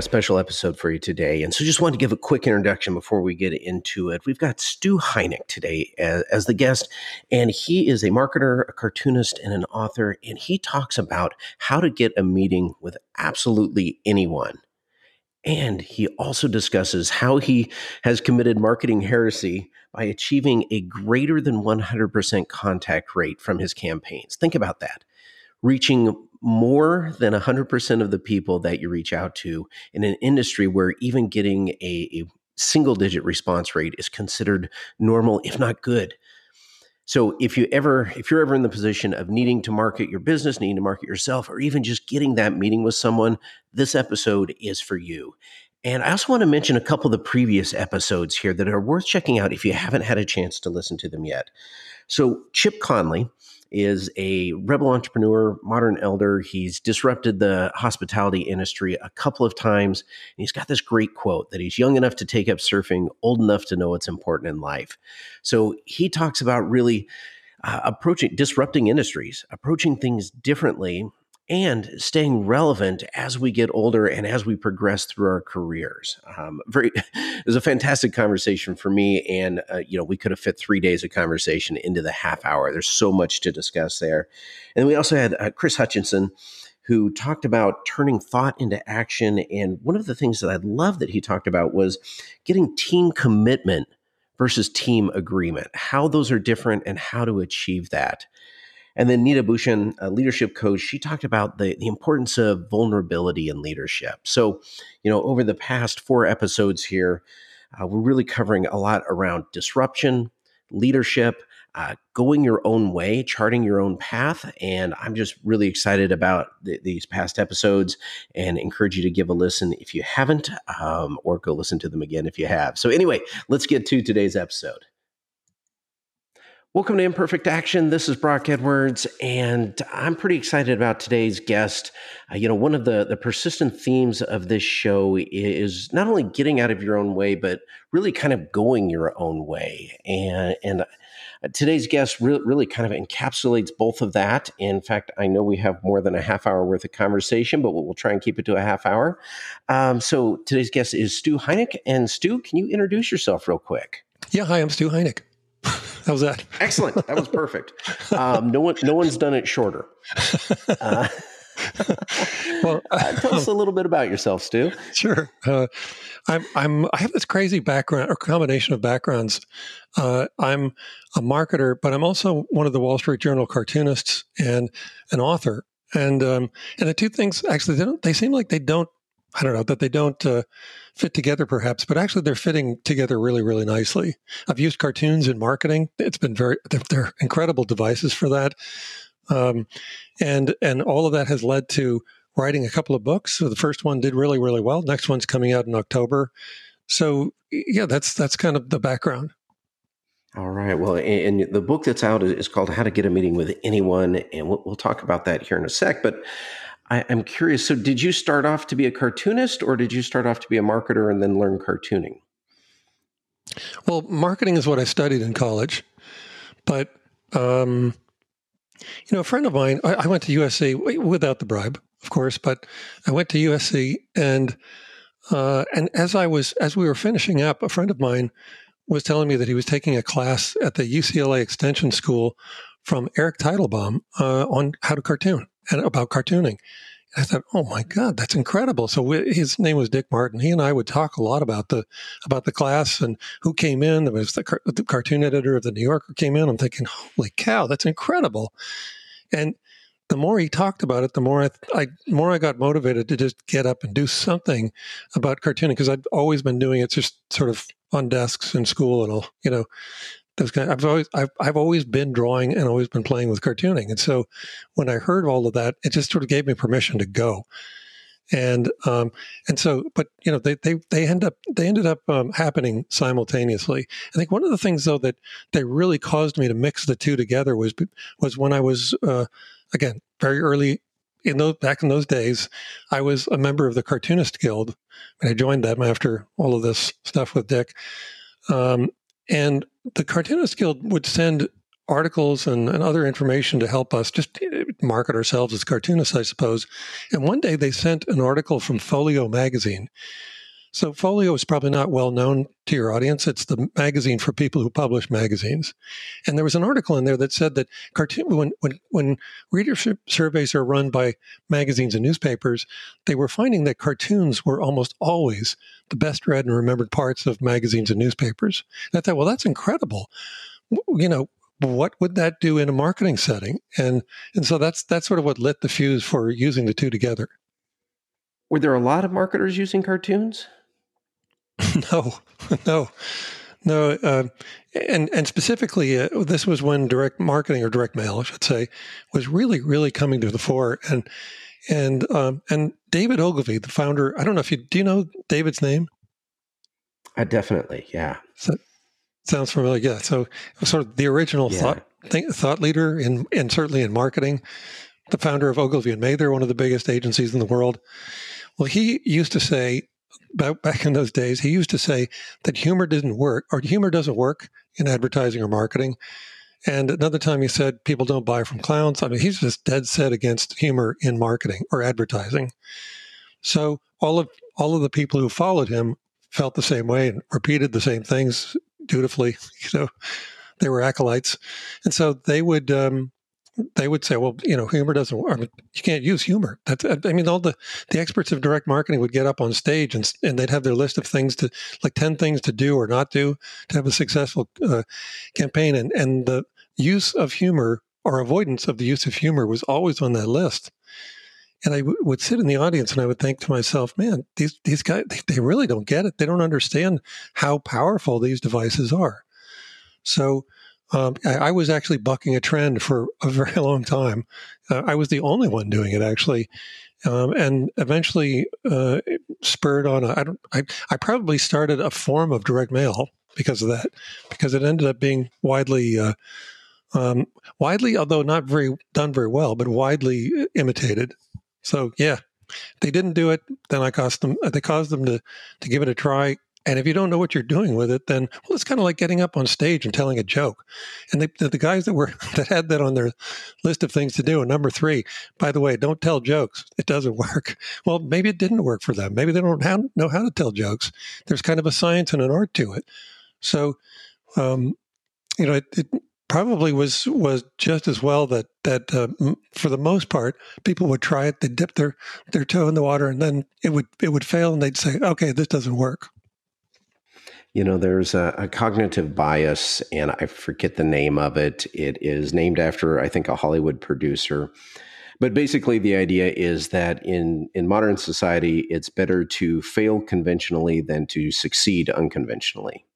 a special episode for you today. And so just wanted to give a quick introduction before we get into it. We've got Stu Heinecke today as, as, the guest, and he is a marketer, a cartoonist, and an author. And he talks about how to get a meeting with absolutely anyone. And he also discusses how he has committed marketing heresy by achieving a greater than 100% contact rate from his campaigns. Think about that. Reaching more than 100% of the people that you reach out to in an industry where even getting a, a single digit response rate is considered normal, if not good. So if you ever if you're ever in the position of needing to market your business, needing to market yourself, or even just getting that meeting with someone, this episode is for you. And I also want to mention a couple of the previous episodes here that are worth checking out if you haven't had a chance to listen to them yet. So Chip Conley is a rebel entrepreneur, modern elder. He's disrupted the hospitality industry a couple of times. And he's got this great quote that he's young enough to take up surfing, old enough to know what's important in life. So he talks about really uh, approaching, disrupting industries, approaching things differently and staying relevant as we get older and as we progress through our careers. Um, very, it was a fantastic conversation for me, and uh, you know we could have fit three days of conversation into the half hour. There's so much to discuss there, and we also had uh, Chris Hutchinson. Who talked about turning thought into action. And one of the things that I love that he talked about was getting team commitment versus team agreement, how those are different and how to achieve that. And then Nita Bhushan, a leadership coach, she talked about the, the importance of vulnerability in leadership. So, you know, over the past four episodes here, uh, we're really covering a lot around disruption, leadership, uh, going your own way, charting your own path. And I'm just really excited about th- these past episodes and encourage you to give a listen if you haven't, um, or go listen to them again if you have. So, anyway, let's get to today's episode. Welcome to Imperfect Action. This is Brock Edwards, and I'm pretty excited about today's guest. Uh, you know, one of the, the persistent themes of this show is not only getting out of your own way, but really kind of going your own way. And, and uh, today's guest re- really kind of encapsulates both of that. In fact, I know we have more than a half hour worth of conversation, but we'll, try and keep it to a half hour. Um, so today's guest is Stu Heinecke. And Stu, can you introduce yourself real quick? Yeah, hi, I'm Stu Heinecke. How's that? Excellent. That was perfect. Um, no one, no one's done it shorter. Uh, well, uh, tell us a little bit about yourself, Stu. Sure. Uh, I'm, I'm, I have this crazy background or combination of backgrounds. Uh, I'm a marketer, but I'm also one of the Wall Street Journal cartoonists and an author. And um, and the two things actually they don't they seem like they don't I don't know that they don't uh, fit together perhaps, but actually they're fitting together really, really nicely. I've used cartoons in marketing. It's been very, they're, they're incredible devices for that. Um, and, and all of that has led to writing a couple of books. So the first one did really, really well. Next one's coming out in October. So yeah, that's, that's kind of the background. All right. Well, and the book that's out is called How to Get a Meeting with Anyone. And we'll, we'll talk about that here in a sec. But I, am curious. So, did you start off to be a cartoonist, or did you start off to be a marketer and then learn cartooning? Well, marketing is what I studied in college, but um, you know, a friend of mine. I, I, went to USC without the bribe, of course, but I went to USC, and uh, and as I was as we were finishing up, a friend of mine was telling me that he was taking a class at the UCLA Extension School from Eric Teitelbaum uh, on how to cartoon and about cartooning. I thought, oh my God, that's incredible. So we, his name was Dick Martin. He and I would talk a lot about the about the class and who came in. There was the, car, the cartoon editor of the New Yorker came in. I'm thinking, holy cow, that's incredible. And the more he talked about it, the more I, I more I got motivated to just get up and do something about cartooning because I'd always been doing it just sort of on desks in school and all, you know, those kind of, I've always I've, I've always been drawing and always been playing with cartooning, and so when I heard all of that, it just sort of gave me permission to go. And um, and so, but you know, they they they end up they ended up um, happening simultaneously. I think one of the things though that they really caused me to mix the two together was was when I was uh, again very early in those back in those days, I was a member of the Cartoonist Guild, and I joined them after all of this stuff with Dick. Um, and the Cartoonist Guild would send articles and, and other information to help us just uh, market ourselves as cartoonists, I suppose. And one day they sent an article from Folio magazine so Folio is probably not well known to your audience. It's the magazine for people who publish magazines. And there was an article in there that said that cartoon when when when readership surveys are run by magazines and newspapers, they were finding that cartoons were almost always the best read and remembered parts of magazines and newspapers. And I thought, well, that's incredible. You know, what would that do in a marketing setting? And and so that's that's sort of what lit the fuse for using the two together. Were there a lot of marketers using cartoons? no, no, no. Uh, and and specifically, uh, this was when direct marketing or direct mail, I should say, was really really coming to the fore. And and um, and David Ogilvy, the founder. I don't know if you do you know David's name. Uh, definitely, yeah. So, sounds familiar. Yeah. So sort of the original yeah. thought think, thought leader in and certainly in marketing. The founder of Ogilvy and Mather, one of the biggest agencies in the world. Well, he used to say back in those days, he used to say that humor didn't work or humor doesn't work in advertising or marketing. And another time he said people don't buy from clowns. I mean, he's just dead set against humor in marketing or advertising. So all of all of the people who followed him felt the same way and repeated the same things dutifully. You know, they were acolytes, and so they would um, they would say, well, you know, humor doesn't. I mean, you can't use humor. That's, I mean, all the, the experts of direct marketing would get up on stage and, and they'd have their list of things to, like 10 things to do or not do to have a successful uh, campaign. And, and the use of humor or avoidance of the use of humor was always on that list. And I w- would sit in the audience and I would think to myself, man, these, these guys, they, they really don't get it. They don't understand how powerful these devices are. So, um, I, I, was actually bucking a trend for a very long time. Uh, I was the only one doing it actually, um, and eventually uh, spurred on. A, I don't. I, I probably started a form of direct mail because of that, because it ended up being widely. Uh, um, widely, although not very done very well, but widely imitated. So yeah, they didn't do it. Then I caused them. They caused them to to give it a try and if you don't know what you're doing with it, then well, it's kind of like getting up on stage and telling a joke. And they, the guys that were that had that on their list of things to do, and number three, by the way, don't tell jokes. It doesn't work. Well, maybe it didn't work for them. Maybe they don't know how to tell jokes. There's kind of a science and an art to it. So, um, you know, it, it, probably was was just as well that that uh, for the most part people would try it. They dip their their toe in the water, and then it would it would fail, and they'd say, "Okay, this doesn't work." You know, there's a, a, cognitive bias, and I forget the name of it. It is named after, I think, a Hollywood producer. But basically, the idea is that in, in modern society, it's better to fail conventionally than to succeed unconventionally.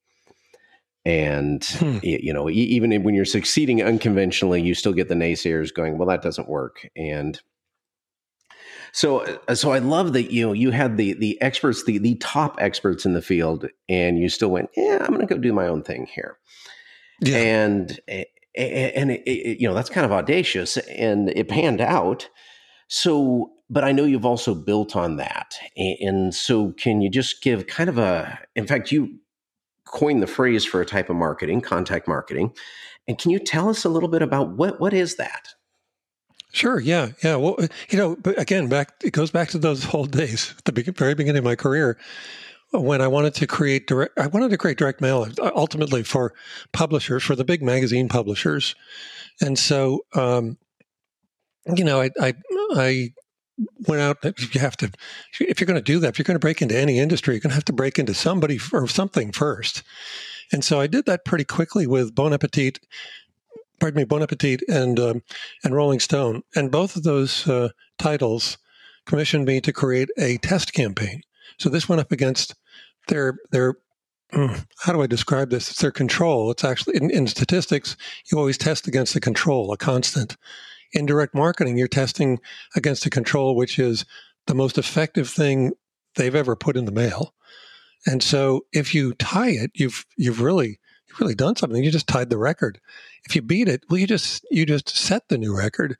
And, hmm. you know, even when you're succeeding unconventionally, you still get the naysayers going, well, that doesn't work. And so, uh, so I love that you know you had the the experts, the the top experts in the field, and you still went, yeah, I'm going to go do my own thing here. Yeah. And eh, eh, eh, and it, it, you know that's kind of audacious, and it panned out. So, but I know you've also built on that, and so can you just give kind of a? In fact, you coined the phrase for a type of marketing, contact marketing, and can you tell us a little bit about what what is that? Sure. Yeah. Yeah. Well, you know, but again, back it goes back to those old days, the very beginning of my career, when I wanted to create direct. I wanted to create direct mail uh, ultimately for publishers, for the big magazine publishers, and so, um, you know, I, I, I went out. You have to, if you're going to do that, if you're going to break into any industry, you're going to have to break into somebody or something first. And so I did that pretty quickly with Bon Appetit pardon me, Bon Appetit and um, and Rolling Stone, and both of those uh, titles commissioned me to create a test campaign. So this went up against their their hmm, how do I describe this? It's their control. It's actually in, in statistics, you always test against a control, a constant. In direct marketing, you're testing against a control which is the most effective thing they've ever put in the mail. And so if you tie it, you've you've really you've really done something. You just tied the record. If you beat it, well, you just you just set the new record,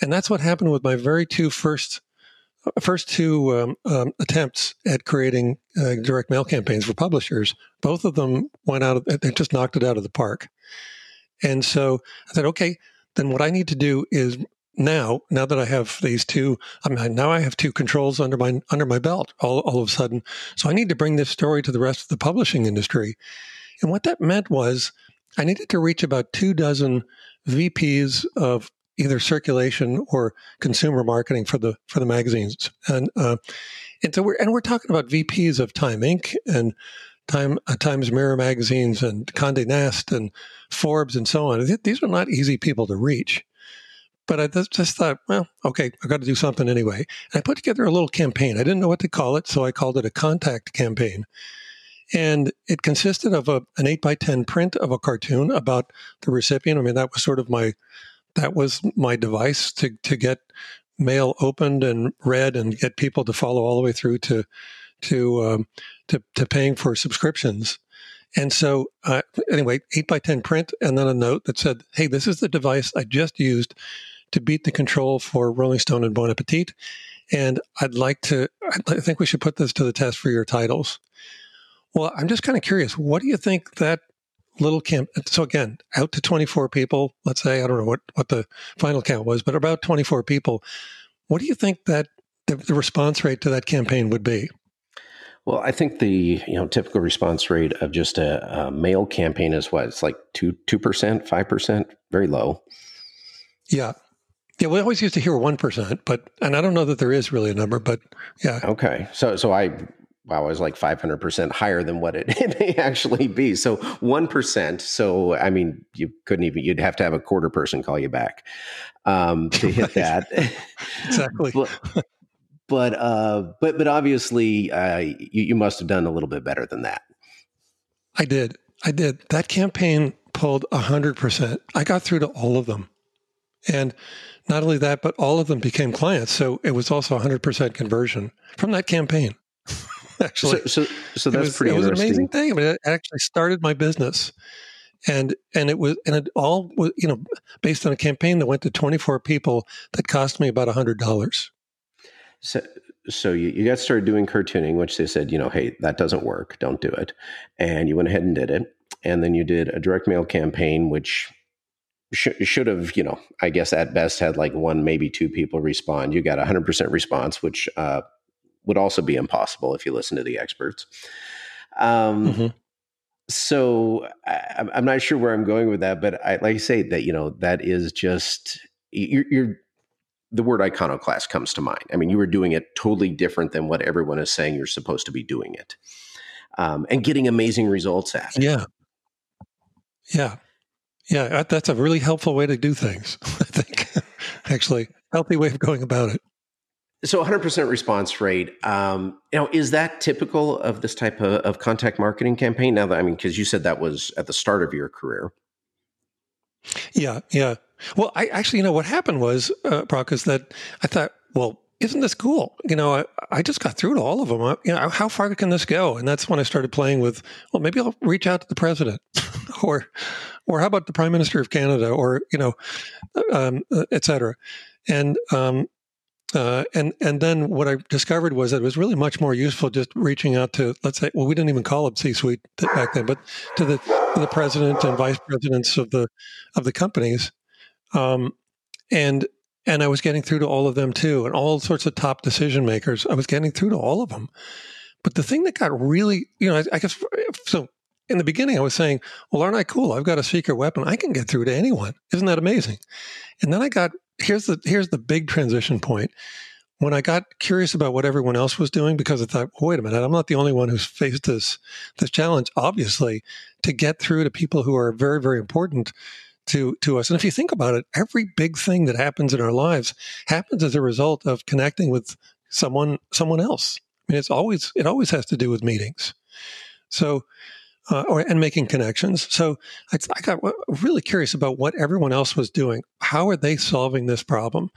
and that's what happened with my very two first first two um, um, attempts at creating uh, direct mail campaigns for publishers. Both of them went out. Of, they just knocked it out of the park. And so I said, okay, then what I need to do is now, now that I have these two, I mean, now I have two controls under my under my belt all, all of a sudden. So I need to bring this story to the rest of the publishing industry. And what that meant was I needed to reach about two dozen VPs of either circulation or consumer marketing for the for the magazines. And uh, and so we're and we're talking about VPs of Time Inc. and Time uh, Times Mirror magazines and Condé Nast and Forbes and so on. These are not easy people to reach. But I just thought, well, okay, I've got to do something anyway. And I put together a little campaign. I didn't know what to call it, so I called it a contact campaign. And it consisted of a, an 8 by 10 print of a cartoon about the recipient. I mean, that was sort of my that was my device to, to get mail opened and read and get people to follow all the way through to to um, to, to paying for subscriptions. And so, uh, anyway, eight by ten print, and then a note that said, "Hey, this is the device I just used to beat the control for Rolling Stone and Bon Appetit, and I'd like to. I think we should put this to the test for your titles." Well, I'm just kind of curious. What do you think that little camp? So again, out to 24 people. Let's say I don't know what what the final count was, but about 24 people. What do you think that the, the response rate to that campaign would be? Well, I think the you know typical response rate of just a, a mail campaign is what it's like two two percent, five percent, very low. Yeah, yeah. We always used to hear one percent, but and I don't know that there is really a number, but yeah. Okay, so so I wow, I was like five hundred percent higher than what it, it may actually be. So one percent. So I mean, you couldn't even. You'd have to have a quarter person call you back um, to hit that. exactly. but, but uh, but but obviously, uh, you, you must have done a little bit better than that. I did. I did. That campaign pulled hundred percent. I got through to all of them, and not only that, but all of them became clients. So it was also hundred percent conversion from that campaign. actually, so so, so that's was, pretty. It was an amazing thing. I mean, it actually started my business, and and it was and it all was you know based on a campaign that went to twenty four people that cost me about a hundred dollars. So, so you, you got started doing cartooning, which they said, you know, hey, that doesn't work. Don't do it. And you went ahead and did it. And then you did a direct mail campaign, which should have, you know, I guess at best had like one, maybe two people respond. You got a 100% response, which uh, would also be impossible if you listen to the experts. Um, mm-hmm. So I, am not sure where I'm going with that, but I like I say that, you know, that is just, you're, you're the word iconoclast comes to mind. I mean, you were doing it totally different than what everyone is saying you're supposed to be doing it, um, and getting amazing results at it. Yeah, yeah, yeah. That's a really helpful way to do things. I think, actually, healthy way of going about it. So 100% response rate. Um, you know, is that typical of this type of, of contact marketing campaign? Now that I mean, because you said that was at the start of your career. Yeah, yeah. Well, I actually, you know, what happened was, uh, Brock, is that I thought, well, isn't this cool? You know, I, I just got through to all of them. I, you know, how far can this go? And that's when I started playing with, well, maybe I'll reach out to the president, or, or how about the prime minister of Canada, or you know, um, uh, et cetera. And um, uh, and and then what I discovered was that it was really much more useful just reaching out to let's say well we didn't even call it C-suite back then, but to the to the president and vice presidents of the of the companies, um, and and I was getting through to all of them too, and all sorts of top decision makers. I was getting through to all of them, but the thing that got really you know I, I guess so in the beginning I was saying well aren't I cool? I've got a secret weapon. I can get through to anyone. Isn't that amazing, and then I got here's the here's the big transition point. When I got curious about what everyone else was doing, because I thought, wait a minute, I'm not the only one who's faced this this challenge. Obviously, to get through to people who are very very important to to us. And if you think about it, every big thing that happens in our lives happens as a result of connecting with someone someone else. I mean, it's always it always has to do with meetings. So uh, or and making connections. So I, I, got really curious about what everyone else was doing. How are they solving this problem?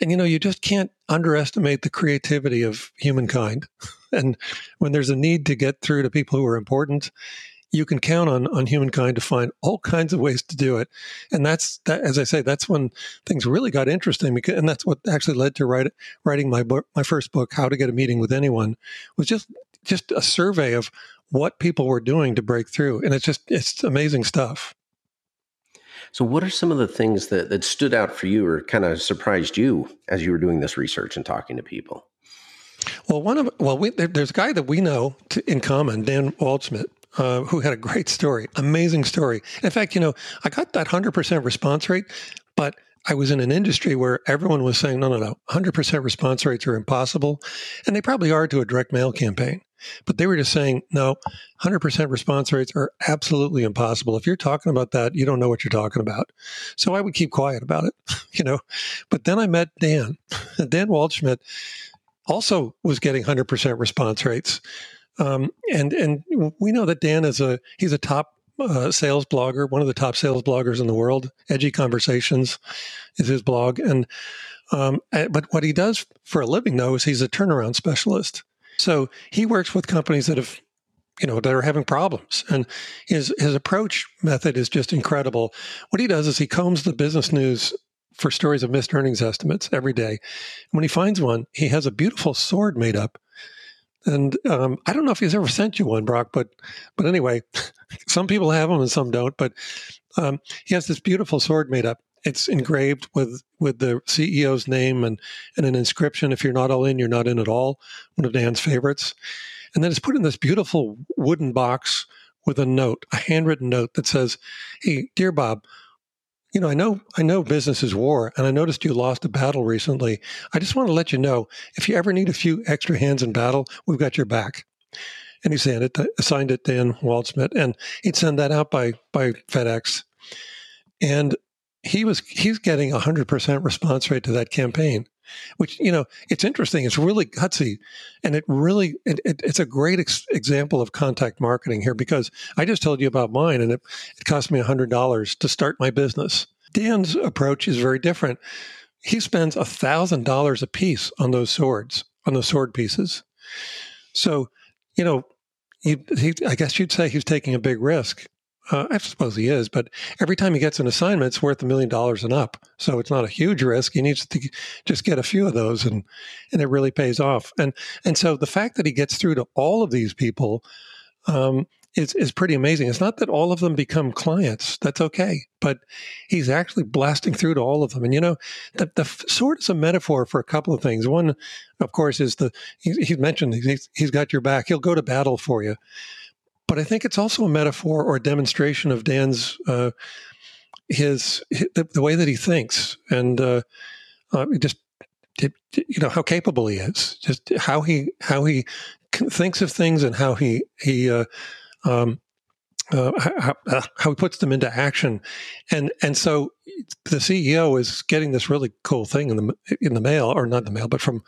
And you know, you just can't underestimate the creativity of humankind. and when there's a need to get through to people who are important, you can count on on humankind to find all kinds of ways to do it. And that's that. As I say, that's when things really got interesting. Because, and that's what actually led to write, writing my book, my first book, How to Get a Meeting with Anyone, was just just a survey of what people were doing to break through. And it's just, it's amazing stuff. So, what are some of the things that, that stood out for you or kind of surprised you as you were doing this research and talking to people? Well, one of well, we, there, there's a guy that we know to, in common, Dan Waldschmidt, uh, who had a great story, amazing story. In fact, you know, I got that hundred percent response rate, but I was in an industry where everyone was saying, no, no, no, 100% response rates are impossible. And they probably are to a direct mail campaign. But they were just saying, no, 100% response rates are absolutely impossible. If you're talking about that, you don't know what you're talking about. So I would keep quiet about it, you know. But then I met Dan. Dan Waldschmidt also was getting 100% response rates. Um, and and we know that Dan is a he's a top uh, sales blogger, one of the top sales bloggers in the world. Edgy Conversations is his blog, and um, eh, but what he does for a living though is he's a turnaround specialist. So he works with companies that have you know that are having problems and his his approach method is just incredible what he does is he combs the business news for stories of missed earnings estimates every day and when he finds one he has a beautiful sword made up and um, I don't know if he's ever sent you one, Brock, but but anyway, some people have them and some don't. But um, he has this beautiful sword made up. It's engraved with with the CEO's name and and an inscription. If you're not all in, you're not in at all. One of Dan's favorites. And then it's put in this beautiful wooden box with a note, a handwritten note that says, "Hey, dear Bob, you know, I know, I know business is war, and I noticed you lost a battle recently. I just want to let you know if you ever need a few extra hands in battle, we've got your back. And he signed it, signed it Dan Waldschmidt, and he'd send that out by by FedEx. And he was he's getting a hundred percent response rate to that campaign, which you know it's interesting. It's really gutsy, and it really it, it, it's a great ex- example of contact marketing here because I just told you about mine, and it, it cost me a hundred dollars to start my business. Dan's approach is very different. He spends a thousand dollars a piece on those swords, on those sword pieces. So, you know, he, he, I guess you'd say he's taking a big risk. Uh, I suppose he is, but every time he gets an assignment, it's worth a million dollars and up. So it's not a huge risk. He needs to just get a few of those, and and it really pays off. And and so the fact that he gets through to all of these people um, is is pretty amazing. It's not that all of them become clients. That's okay, but he's actually blasting through to all of them. And you know, the, the sword is a metaphor for a couple of things. One, of course, is the he, he mentioned he's, he's got your back. He'll go to battle for you. But I think it's also a metaphor or a demonstration of Dan's uh, his, his the, the, way that he thinks and uh, uh, just you know how capable he is, just how he how he thinks of things and how he he uh, um, uh, how, uh, how, he puts them into action, and and so the CEO is getting this really cool thing in the in the mail, or not the mail, but from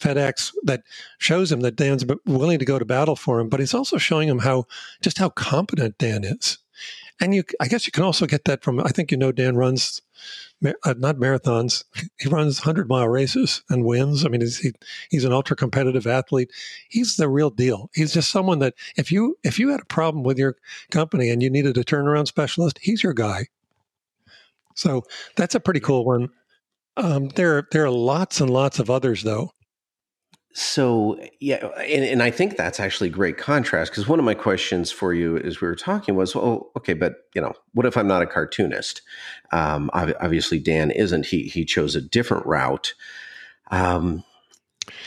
FedEx that shows him that Dan's willing to go to battle for him, but he's also showing him how just how competent Dan is, and you I guess you can also get that from I think you know Dan runs uh, not marathons. He runs hundred mile races and wins. I mean, he's, he, he's an ultra competitive athlete. He's the real deal. He's just someone that if you if you had a problem with your company and you needed a turnaround specialist, he's your guy. So that's a pretty cool one. Um, there there are lots and lots of others though so yeah and, and i think that's actually great contrast because one of my questions for you as we were talking was well okay but you know what if i'm not a cartoonist? Um, obviously dan isn't. He he chose a different route. Um,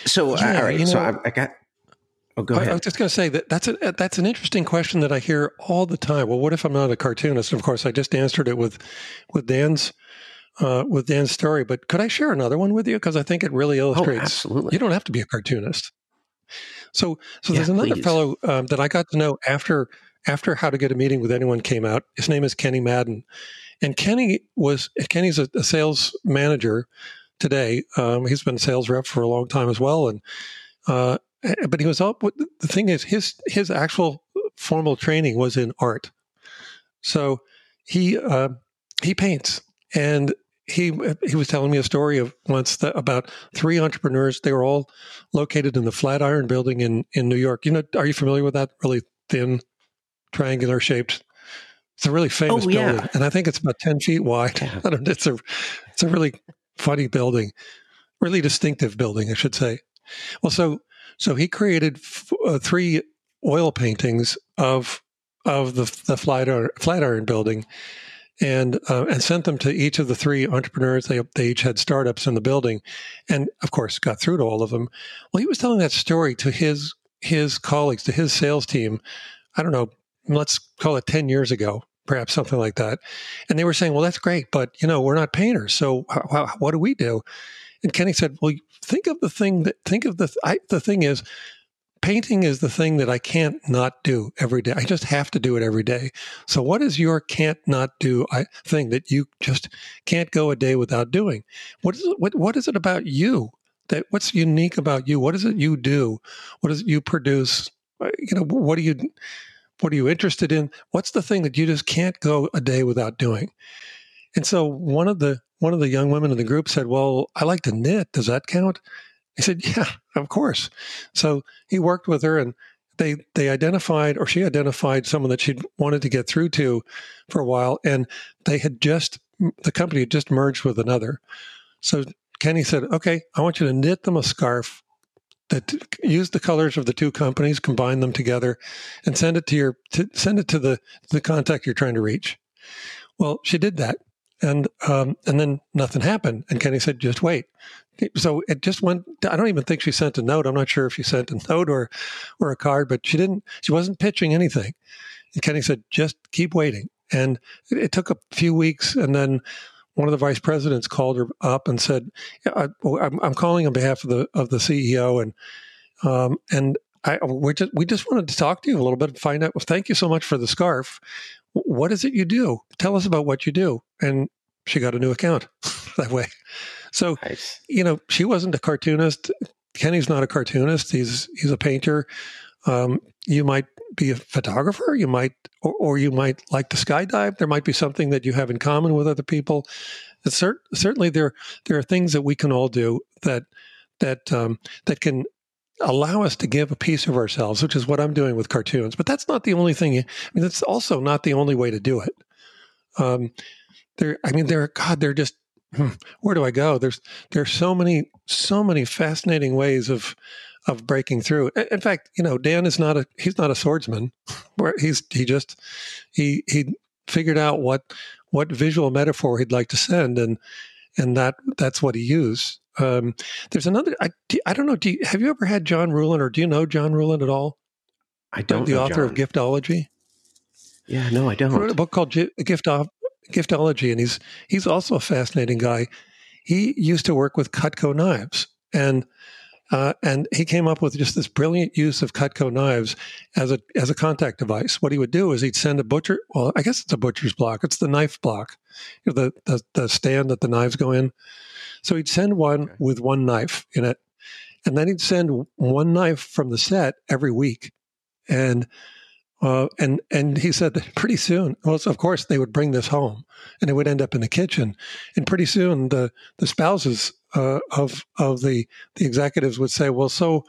so yeah, all right you know, so I, I, got oh go ahead i was just going to say that that's a that's an interesting question that i hear all the time. Well what if i'm not a cartoonist? And of course i just answered it with with dan's uh, with Dan's story. But could I share another one with you? Because I think it really oh, illustrates. Oh, absolutely. You don't have to be a cartoonist. So, so yeah, there's another please. fellow um, that I got to know after after How to Get a Meeting with Anyone came out. His name is Kenny Madden, and Kenny was Kenny's a, a sales manager today. Um, he's been a sales rep for a long time as well, and uh, eh, but he was up. With, The thing is, his his actual formal training was in art. So he uh, he paints, and he he was telling me a story of once that about three entrepreneurs. They were all located in the Flatiron Building in in New York. You know, are you familiar with that really thin, triangular shaped? It's a really famous oh, yeah. building, and I think it's about ten feet wide. Yeah. I don't. It's a it's a really funny building, really distinctive building, I should say. Well, so so he created f- uh, three oil paintings of of the the Flatiron, Flatiron Building and uh, and sent them to each of the three entrepreneurs. They they each had startups in the building, and of course got through to all of them. Well, he was telling that story to his his colleagues, to his sales team. I don't know, let's call it ten years ago, perhaps something like that. And they were saying, "Well, that's great, but you know, we're not painters, so what do we do?" And Kenny said, "Well, think of the thing that think of the I, the thing is." Painting is the thing that I can't not do every day. I just have to do it every day. So, what is your can't not do thing that you just can't go a day without doing? What is it, what, what is it about you that what's unique about you? What is it you do? What is it you produce? Uh, you know, what are you what are you interested in? What's the thing that you just can't go a day without doing? And so one of the one of the young women in the group said, "Well, I like to knit. Does that count?" I said, "Yeah, of course." So he worked with her, and they they identified, or she identified, someone that she wanted to get through to for a while, and they had just the company had just merged with another. So Kenny said, "Okay, I want you to knit them a scarf that use the colors of the two companies, combine them together, and send it to your to, send it to the the contact you're trying to reach." Well, she did that, and um, and then nothing happened. And Kenny said, "Just wait." So it just went. I don't even think she sent a note. I'm not sure if she sent a note or or a card, but she didn't. She wasn't pitching anything. And Kenny said, "Just keep waiting." And it, it took a few weeks, and then one of the vice presidents called her up and said, I, am calling on behalf of the of the CEO, and um, and I we just we just wanted to talk to you a little bit and find out. Well, thank you so much for the scarf what is it you do? Tell us about what you do. And she got a new account that way. So, nice. you know, she wasn't a cartoonist. Kenny's not a cartoonist. He's he's a painter. Um, you might be a photographer. You might, or, or, you might like to skydive. There might be something that you have in common with other people. Cert, certainly, there there are things that we can all do that that um, that can allow us to give a piece of ourselves, which is what I'm doing with cartoons. But that's not the only thing. I mean, that's also not the only way to do it. Um, there, I mean, there. God, they're just. Hmm, where do I go? There's there's so many so many fascinating ways of of breaking through. In fact, you know, Dan is not a he's not a swordsman. Where he's he just he he figured out what what visual metaphor he'd like to send, and and that that's what he used. Um, there's another. I, I don't know. Do you, have you ever had John Ruhlin, or do you know John Ruhlin at all? I don't. The author John. of Giftology. Yeah, no, I don't. He wrote a book called Gift Giftology, and he's he's also a fascinating guy. He used to work with Cutco knives, and uh, and he came up with just this brilliant use of Cutco knives as a as a contact device. What he would do is he'd send a butcher. Well, I guess it's a butcher's block. It's the knife block, you know, the, the the stand that the knives go in. So he'd send one okay. with one knife in it, and then he'd send one knife from the set every week, and uh, and and he said that pretty soon, well, of course, they would bring this home, and it would end up in the kitchen, and pretty soon the the spouses uh, of of the the executives would say, well, so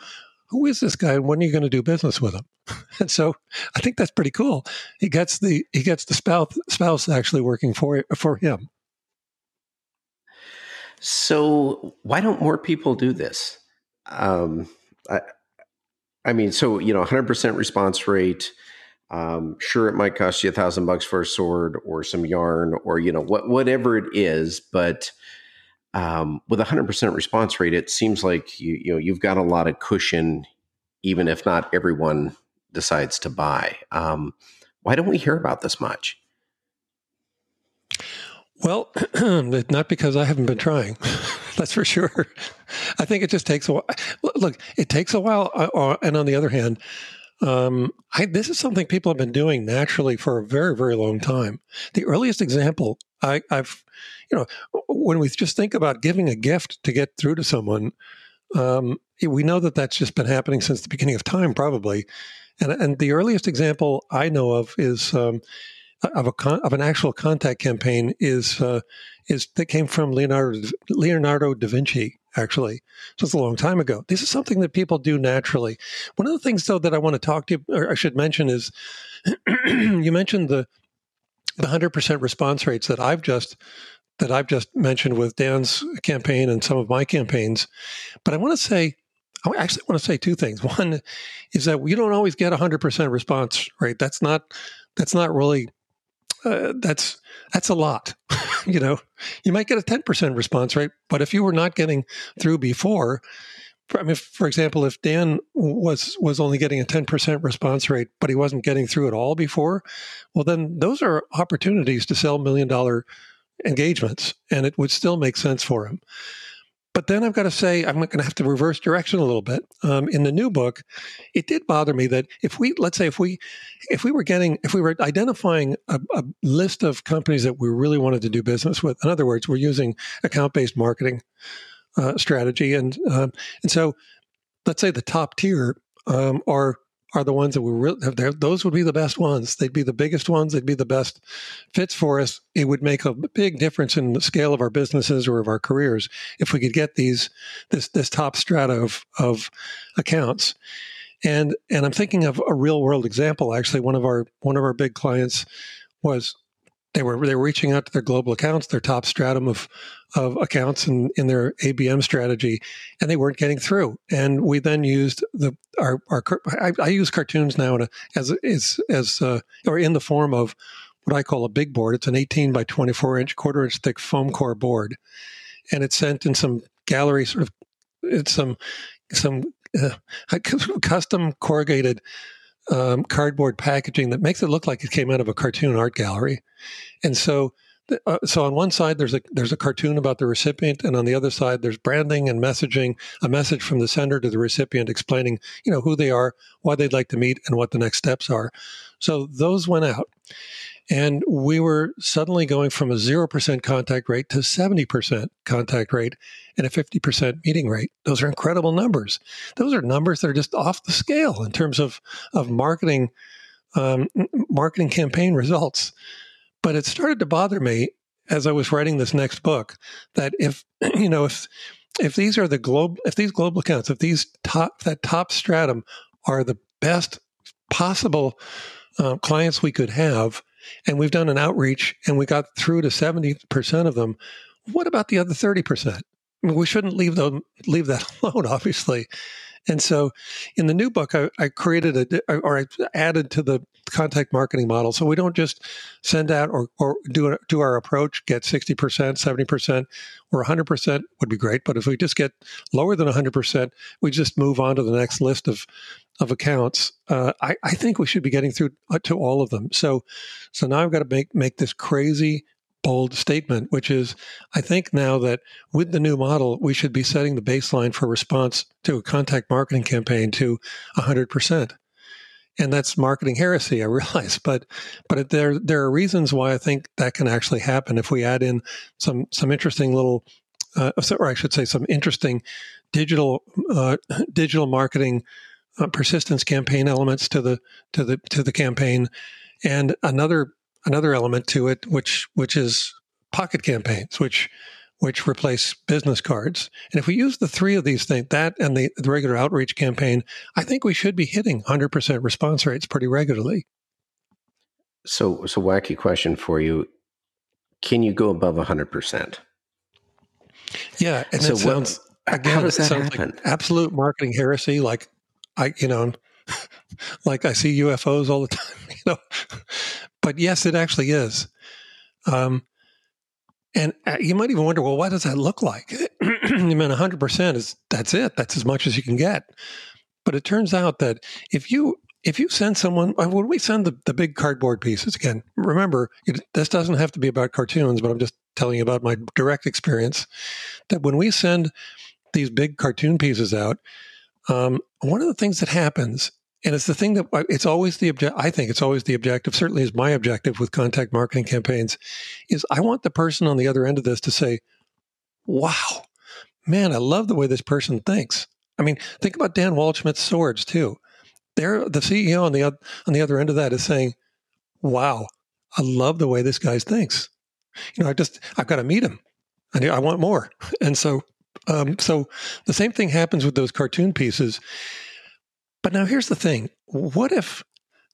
who is this guy, and when are you going to do business with him? and so I think that's pretty cool. He gets the he gets the spouse spouse actually working for for him. So why don't more people do this? Um, I, I mean, so you know, 100% response rate. Um, sure, it might cost you a thousand bucks for a sword or some yarn or you know what, whatever it is, but um, with a 100% response rate, it seems like you you know you've got a lot of cushion, even if not everyone decides to buy. Um, why don't we hear about this much? Well, not because I haven't been trying. That's for sure. I think it just takes a while. Look, it takes a while. Uh, uh, and on the other hand, um, I, this is something people have been doing naturally for a very, very long time. The earliest example I, have you know, when we just think about giving a gift to get through to someone, um, we know that that's just been happening since the beginning of time, probably. And, and the earliest example I know of is um, of a con- of an actual contact campaign is uh, is that came from Leonardo Leonardo da Vinci actually just a long time ago. This is something that people do naturally. One of the things though that I want to talk to you or I should mention is you mentioned the the hundred percent response rates that I've just that I've just mentioned with Dan's campaign and some of my campaigns, but I want to say I actually want to say two things. One is that we don't always get a hundred percent response rate. That's not that's not really uh, that's that's a lot. you know, you might get a 10% response rate, but if you were not getting through before, I mean, for example, if Dan was was only getting a 10% response rate, but he wasn't getting through at all before, well, then those are opportunities to sell million dollar engagements, and it would still make sense for him. But then I've got to say, I'm going to have to reverse direction a little bit. Um, in the new book, it did bother me that if we, let's say, if we, if we were getting, if we were identifying a, a list of companies that we really wanted to do business with, in other words, we're using account-based marketing uh, strategy, and um, and so, let's say the top tier um, are are the ones that we really those would be the best ones. They'd be the biggest ones. They'd be the best fits for us. It would make a big difference in the scale of our businesses or of our careers if we could get these this this top strata of of accounts. And and I'm thinking of a real world example. Actually, one of our one of our big clients was they were they were reaching out to their global accounts, their top stratum of of accounts in, in their ABM strategy, and they weren't getting through. And we then used the our our I, I use cartoons now to, as as as uh, or in the form of what I call a big board. It's an 18 by 24 inch, quarter inch thick foam core board, and it's sent in some gallery sort of it's some some uh, custom corrugated um, cardboard packaging that makes it look like it came out of a cartoon art gallery. And so, uh, so on one side there's a there's a cartoon about the recipient, and on the other side there's branding and messaging, a message from the sender to the recipient explaining, you know, who they are, why they'd like to meet, and what the next steps are. So those went out. And we were suddenly going from a 0% contact rate to 70% contact rate and a 50% meeting rate. Those are incredible numbers. Those are numbers that are just off the scale in terms of, of marketing, um, marketing campaign results. But it started to bother me as I was writing this next book that if, you know, if, if these are the globe, if these global accounts, if these top, that top stratum are the best possible uh, clients we could have, and we've done an outreach and we got through to 70% of them, what about the other 30%? we shouldn't leave them leave that alone, obviously. And so, in the new book, I, I, created a or I added to the contact marketing model. So we don't just send out or, or do do our approach, get sixty percent, seventy percent, or hundred percent would be great. But if we just get lower than hundred percent, we just move on to the next list of of accounts. Uh, I, I think we should be getting through uh, to all of them. So so now I've got to make make this crazy bold statement, which is I think now that with the new model, we should be setting the baseline for response to a contact marketing campaign to 100%. And that's marketing heresy, I realize, but but there there are reasons why I think that can actually happen if we add in some some interesting little, uh, or I should say, some interesting digital uh, digital marketing uh, persistence campaign elements to the to the to the campaign, and another another element to it, which which is pocket campaigns, which which replace business cards. And if we use the three of these things, that and the, the regular outreach campaign, I think we should be hitting 100% response rates pretty regularly. So, so wacky question for you: Can you go above 100%? Yeah, and so it sounds what, again, how does that happen? Like absolute marketing heresy. Like I, you know, like I see UFOs all the time. You know, but yes, it actually is. Um, and uh, you might even wonder, well, what does that look like? I mean 100% is that's it. That's as much as you can get. But it turns out that if you if you send someone uh, when we send the, the big cardboard pieces again, remember it, this doesn't have to be about cartoons, but I'm just telling you about my direct experience. That when we send these big cartoon pieces out, um, one of the things that happens and it's the thing that it's always the object. I think it's always the objective. Certainly, is my objective with contact marketing campaigns. Is I want the person on the other end of this to say, "Wow, man, I love the way this person thinks." I mean, think about Dan Waldschmidt's swords too. They're the CEO on the on the other end of that is saying, "Wow, I love the way this guy thinks." You know, I just I've got to meet him. I I want more, and so um, so the same thing happens with those cartoon pieces but now here's the thing. What if,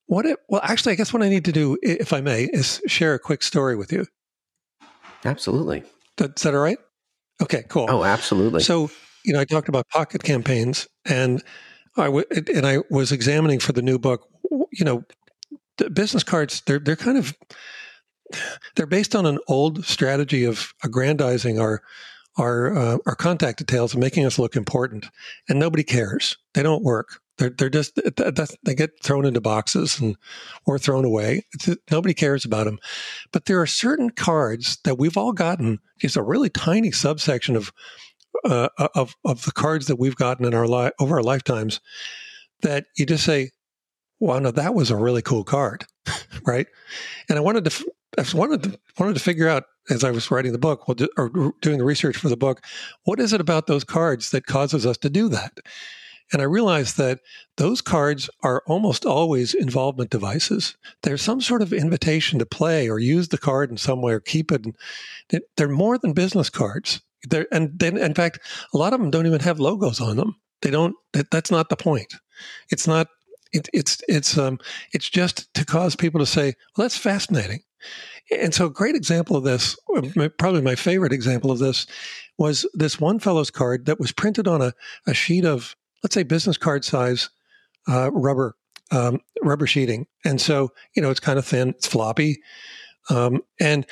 what if, well, actually, I guess what I need to do, if I may, is share a quick story with you. Absolutely. Is that all right? Okay, cool. Oh, absolutely. So, you know, I talked about pocket campaigns and I w- and I was examining for the new book, you know, business cards, they're, they're kind of, they're based on an old strategy of aggrandizing our our uh, our contact details and making us look important, and nobody cares. They don't work. They're they're just they get thrown into boxes and or thrown away. Nobody cares about them. But there are certain cards that we've all gotten. It's a really tiny subsection of uh, of of the cards that we've gotten in our life over our lifetimes that you just say, "Wow, no, that was a really cool card," right? And I wanted to I wanted to wanted to figure out as I was writing the book or doing the research for the book, what is it about those cards that causes us to do that? And I realized that those cards are almost always involvement devices. There's some sort of invitation to play or use the card in some way or keep it. They're more than business cards. They're, and then, in fact, a lot of them don't even have logos on them. They don't. That, that's not the point. It's not. It, it's it's um it's just to cause people to say, well, that's fascinating. And so, a great example of this, probably my favorite example of this, was this one fellow's card that was printed on a, a sheet of, let's say, business card size uh, rubber um, rubber sheeting. And so, you know, it's kind of thin, it's floppy, um, and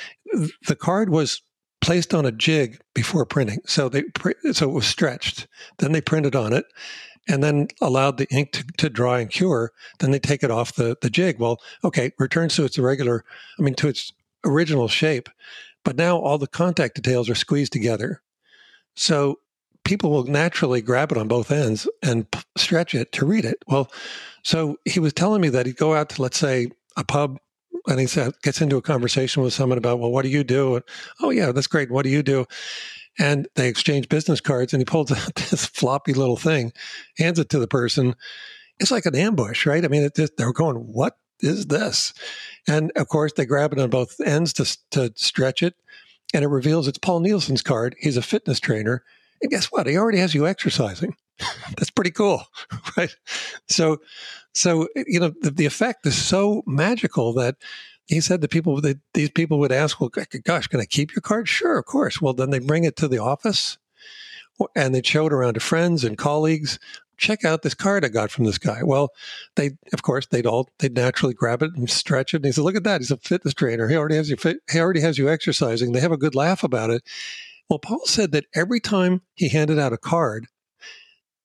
the card was placed on a jig before printing. So they so it was stretched. Then they printed on it, and then allowed the ink to, to dry and cure. Then they take it off the the jig. Well, okay, returns to its regular. I mean, to its original shape, but now all the contact details are squeezed together. So people will naturally grab it on both ends and p- stretch it to read it. Well, so he was telling me that he'd go out to, let's say, a pub and he said, gets into a conversation with someone about, well, what do you do? And, oh, yeah, that's great. What do you do? And they exchange business cards and he pulls out this floppy little thing, hands it to the person. It's like an ambush, right? I mean, just, they're going, what is this? And of course, they grab it on both ends to, to stretch it. And it reveals it's Paul Nielsen's card. He's a fitness trainer. And guess what? He already has you exercising. That's pretty cool, right? So, so you know, the, the effect is so magical that he said that people that these people would ask, "Well, gosh, can I keep your card?" Sure, of course. Well, then they bring it to the office, and they show it around to friends and colleagues check out this card I got from this guy. Well, they, of course, they'd all, they'd naturally grab it and stretch it. And he said, look at that. He's a fitness trainer. He already has you, fit, he already has you exercising. They have a good laugh about it. Well, Paul said that every time he handed out a card,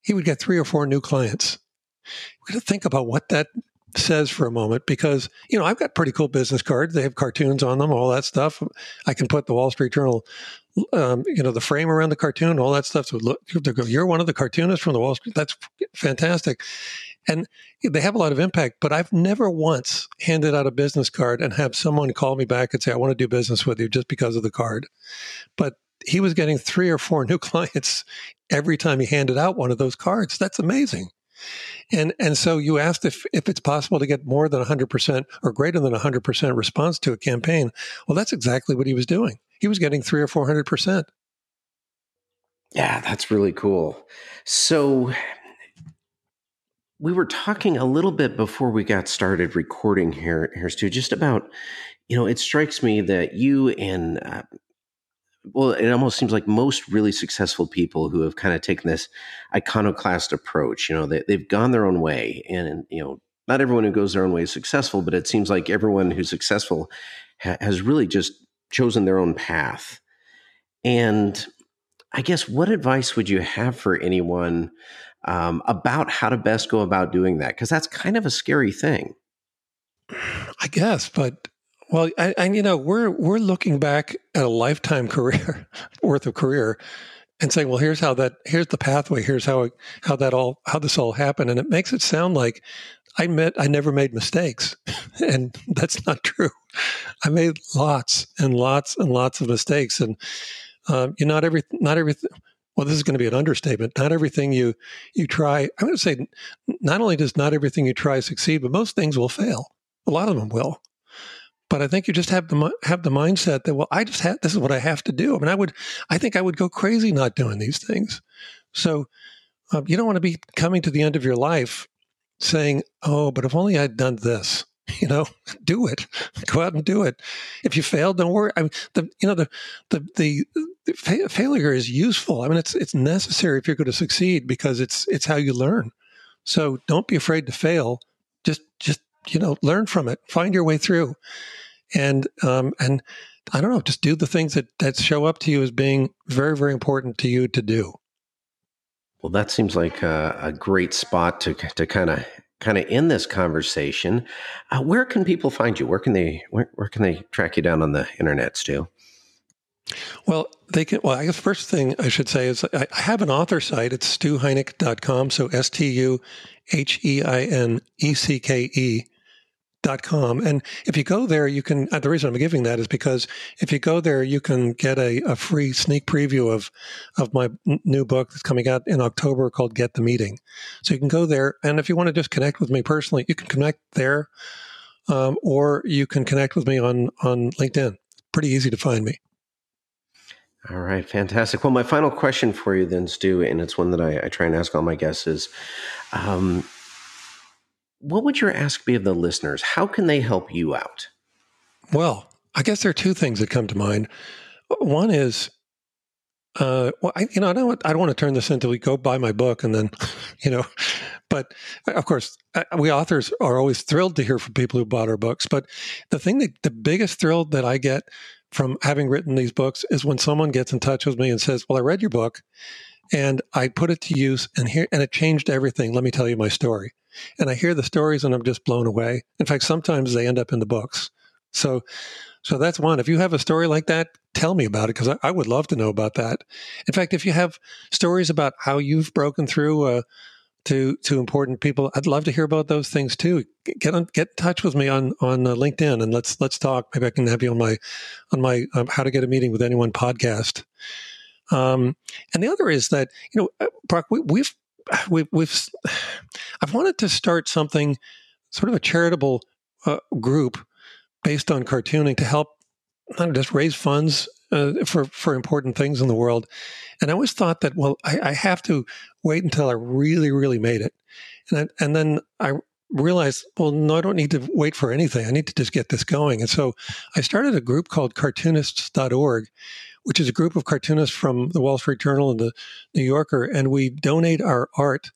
he would get three or four new clients. We got to think about what that says for a moment because you know I've got pretty cool business cards. They have cartoons on them, all that stuff. I can put the Wall Street Journal, um, you know, the frame around the cartoon, all that stuff. So look, you're one of the cartoonists from the Wall Street. That's fantastic, and they have a lot of impact. But I've never once handed out a business card and have someone call me back and say, "I want to do business with you just because of the card." But he was getting three or four new clients every time he handed out one of those cards. That's amazing. And and so you asked if if it's possible to get more than 100% or greater than 100% response to a campaign. Well, that's exactly what he was doing. He was getting 3 or 400%. Yeah, that's really cool. So we were talking a little bit before we got started recording here, here Stu, just about, you know, it strikes me that you and uh, well, it almost seems like most really successful people who have kind of taken this iconoclast approach, you know, they, they've gone their own way. And, you know, not everyone who goes their own way is successful, but it seems like everyone who's successful ha- has really just chosen their own path. And I guess what advice would you have for anyone um, about how to best go about doing that? Because that's kind of a scary thing. I guess, but well, and you know, we're we're looking back at a lifetime career worth of career and saying, well, here's how that here's the pathway, here's how how that all how this all happened, and it makes it sound like I met I never made mistakes, and that's not true. I made lots and lots and lots of mistakes, and um, you not every not everything. Well, this is going to be an understatement. Not everything you you try. I'm going to say, not only does not everything you try succeed, but most things will fail. A lot of them will. But I think you just have the have the mindset that well, I just have this is what I have to do. I mean, I would, I think I would go crazy not doing these things. So uh, you don't want to be coming to the end of your life saying, "Oh, but if only I'd done this." You know, do it. Go out and do it. If you fail, don't worry. I mean, the you know the the the, the fa- failure is useful. I mean, it's it's necessary if you're going to succeed because it's it's how you learn. So don't be afraid to fail. You know learn from it. Find your way through and um, and I don't know, just do the things that that show up to you as being very very important to you to do. Well, that seems like a, a great spot to to kind of kind of end this conversation. Uh, where can people find you? Where can they where, where can they track you down on the internet, Stu? Well, they can. Well, I guess first thing I should say is I have an author site. It's stuheinecke.com. So S T U H E I N E C K E And if you go there, you can, uh, the reason I'm giving that is because if you go there, you can get a, a free sneak preview of, of my n- new book that's coming out in October called Get the Meeting. So you can go there. And if you want to just connect with me personally, you can connect there. Um, or you can connect with me on, on LinkedIn. Pretty easy to find me. All right, fantastic. Well, my final question for you then, Stu, and it's one that I, I try and ask all my guests is, um, what would your ask be of the listeners? How can they help you out? Well, I guess there are two things that come to mind. One is, uh, well, I, you know, I don't, I don't want to turn this into we go buy my book and then, you know, but of course, we authors are always thrilled to hear from people who bought our books. But the thing that the biggest thrill that I get from having written these books is when someone gets in touch with me and says, "Well, I read your book, and I put it to use, and here, and it changed everything. Let me tell you my story." And I hear the stories, and I'm just blown away. In fact, sometimes they end up in the books. So, so that's one. If you have a story like that, tell me about it because I, I, would love to know about that. In fact, if you have stories about how you've broken through uh, to to important people, I'd love to hear about those things too. Get on, get in touch with me on on uh, LinkedIn and let's let's talk. Maybe I can have you on my on my um, How to Get a Meeting with Anyone podcast. Um, and the other is that you know, uh, Brock, we, we've we've, we've I've wanted to start something sort of a charitable uh, group based on cartooning to help not just raise funds uh, for for important things in the world. And I always thought that well, I, I have to wait until I really really made it, and I, and then I realized well no I don't need to wait for anything. I need to just get this going. And so I started a group called cartoonists.org which is a group of cartoonists from the Wall Street Journal and the New Yorker, and we donate our art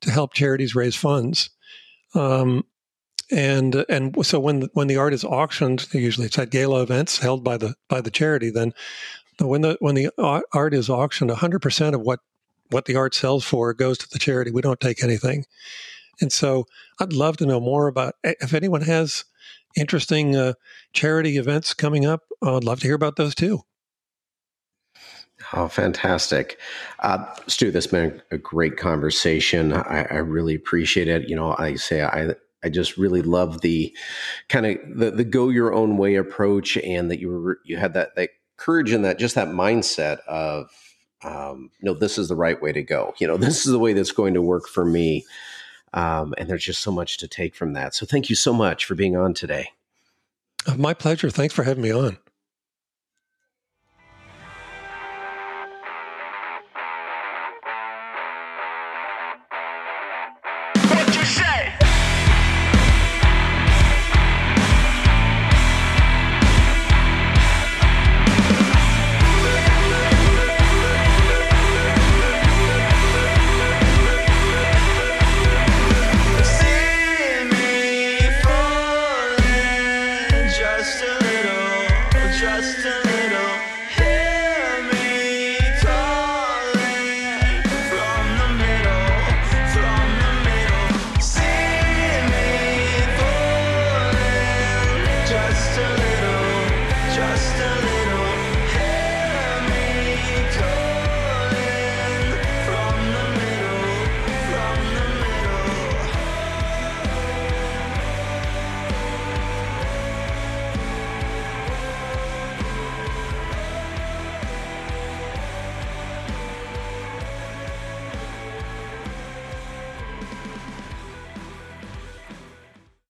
to help charities raise funds. Um, and and so when when the art is auctioned, usually it's at gala events held by the by the charity. Then when the when the art is auctioned, hundred percent of what what the art sells for goes to the charity. We don't take anything. And so I'd love to know more about if anyone has interesting uh, charity events coming up. I'd love to hear about those too. Oh, fantastic. Uh, Stu, this has been a great conversation. I, I, really appreciate it. You know, I say I I just really love the kind of the, the go your own way approach and that you were you had that that courage and that just that mindset of um, know, this is the right way to go. You know, this is the way that's going to work for me. Um, and there's just so much to take from that. So thank you so much for being on today. My pleasure. Thanks for having me on.